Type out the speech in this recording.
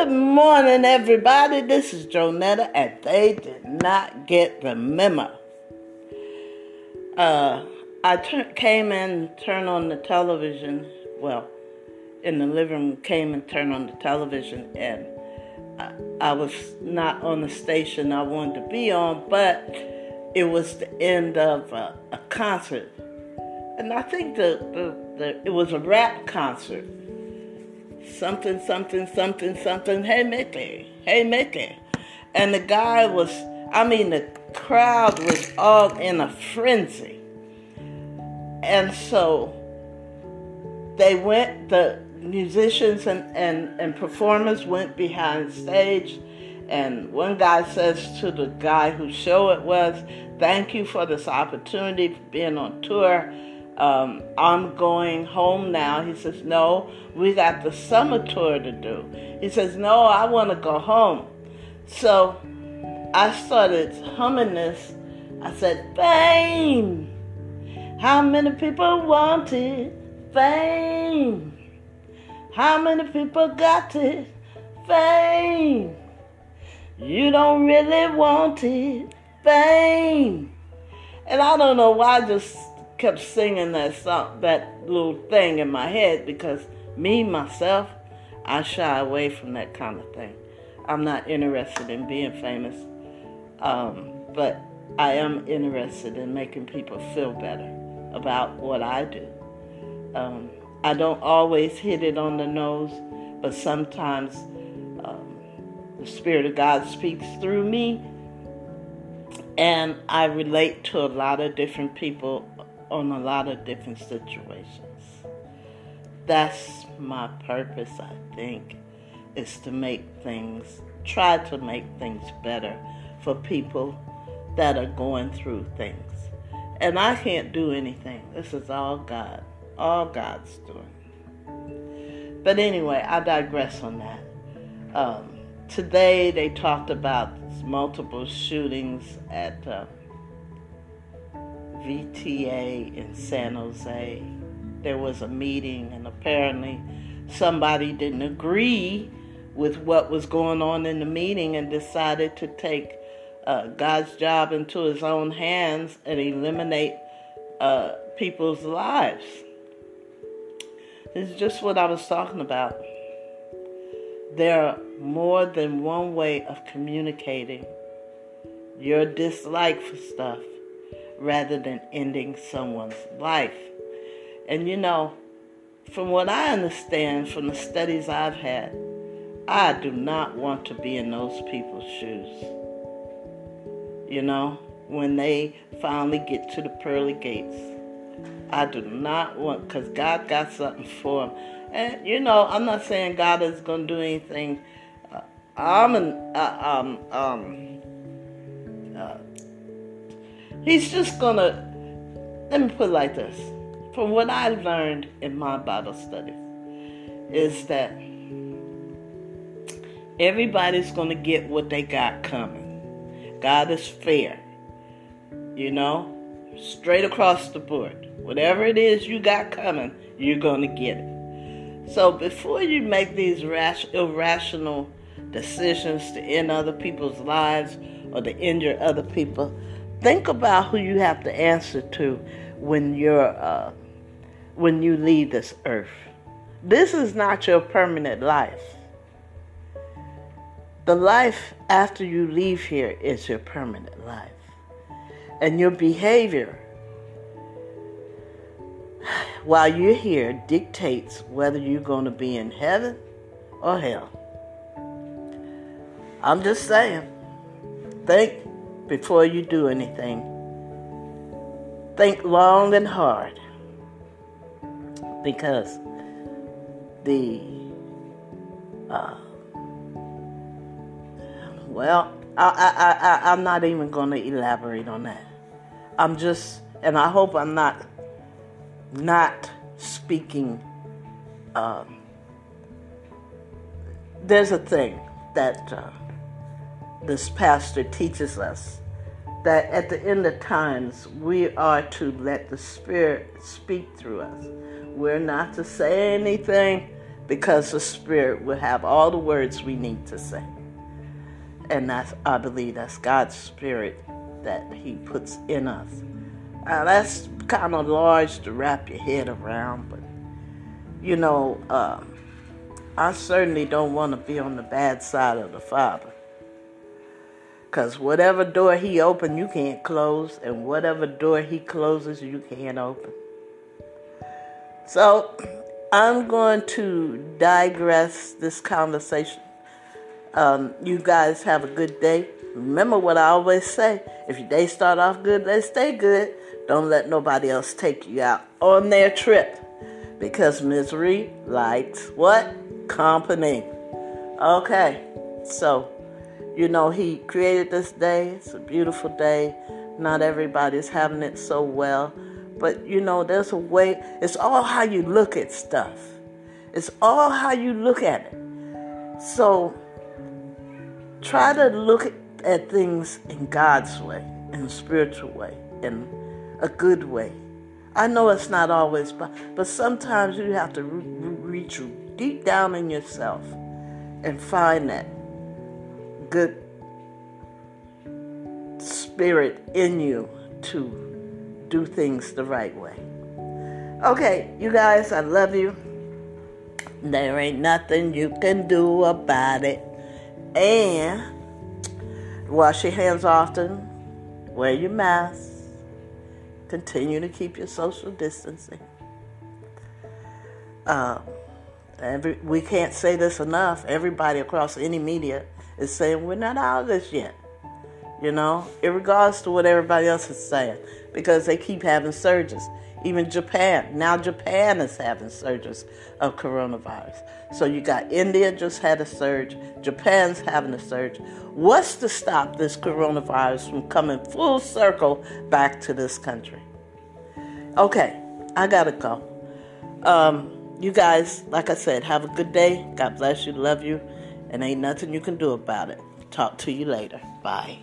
Good morning, everybody. This is Jonetta, and they did not get the memo. Uh, I tur- came in, turned on the television. Well, in the living room, came and turned on the television, and I, I was not on the station I wanted to be on, but it was the end of a, a concert, and I think the, the, the it was a rap concert something, something, something, something. Hey, Mickey. Hey, Mickey. And the guy was, I mean, the crowd was all in a frenzy. And so they went, the musicians and, and, and performers went behind stage. And one guy says to the guy whose show it was, Thank you for this opportunity for being on tour um, I'm going home now. He says, No, we got the summer tour to do. He says, No, I want to go home. So I started humming this. I said, Fame. How many people want it? Fame. How many people got it? Fame. You don't really want it. Fame. And I don't know why I just kept singing that song, that little thing in my head because me myself, I shy away from that kind of thing. I'm not interested in being famous, um, but I am interested in making people feel better about what I do. Um, I don't always hit it on the nose, but sometimes um, the Spirit of God speaks through me, and I relate to a lot of different people on a lot of different situations. That's my purpose, I think, is to make things, try to make things better for people that are going through things. And I can't do anything. This is all God, all God's doing. But anyway, I digress on that. Um, today they talked about multiple shootings at. Uh, VTA in San Jose. There was a meeting, and apparently somebody didn't agree with what was going on in the meeting and decided to take uh, God's job into his own hands and eliminate uh, people's lives. This is just what I was talking about. There are more than one way of communicating your dislike for stuff rather than ending someone's life. And you know, from what I understand from the studies I've had, I do not want to be in those people's shoes. You know, when they finally get to the pearly gates. I do not want, because God got something for them. And, you know, I'm not saying God is going to do anything. Uh, I'm an, uh, um, um, uh, He's just gonna, let me put it like this. From what I learned in my Bible studies, is that everybody's gonna get what they got coming. God is fair, you know, straight across the board. Whatever it is you got coming, you're gonna get it. So before you make these rash, irrational decisions to end other people's lives or to injure other people, think about who you have to answer to when you're uh, when you leave this earth. This is not your permanent life. The life after you leave here is your permanent life. And your behavior while you're here dictates whether you're going to be in heaven or hell. I'm just saying. Think before you do anything. Think long and hard because the uh, well, I, I, I, I'm not even going to elaborate on that. I'm just, and I hope I'm not not speaking. Um, there's a thing that uh, this pastor teaches us that at the end of times we are to let the Spirit speak through us. We're not to say anything because the Spirit will have all the words we need to say. And that's, I believe that's God's Spirit that He puts in us. Now, that's kind of large to wrap your head around, but you know, uh, I certainly don't want to be on the bad side of the Father. Because whatever door He opens, you can't close, and whatever door He closes, you can't open. So, I'm going to digress this conversation. Um, you guys have a good day. Remember what I always say if your day start off good, they stay good. Don't let nobody else take you out on their trip because misery likes what? Company. Okay, so you know, He created this day. It's a beautiful day. Not everybody's having it so well, but you know, there's a way. It's all how you look at stuff, it's all how you look at it. So try to look at things in God's way, in a spiritual way, in a good way. I know it's not always, but, but sometimes you have to re- reach deep down in yourself and find that good spirit in you to do things the right way. Okay, you guys, I love you. There ain't nothing you can do about it. And wash your hands often, wear your mask, continue to keep your social distancing. Uh, every, we can't say this enough. Everybody across any media is saying we're not out of this yet. You know, in regards to what everybody else is saying, because they keep having surges. Even Japan, now Japan is having surges of coronavirus. So you got India just had a surge, Japan's having a surge. What's to stop this coronavirus from coming full circle back to this country? Okay, I gotta go. Um, you guys, like I said, have a good day. God bless you, love you, and ain't nothing you can do about it. Talk to you later. Bye.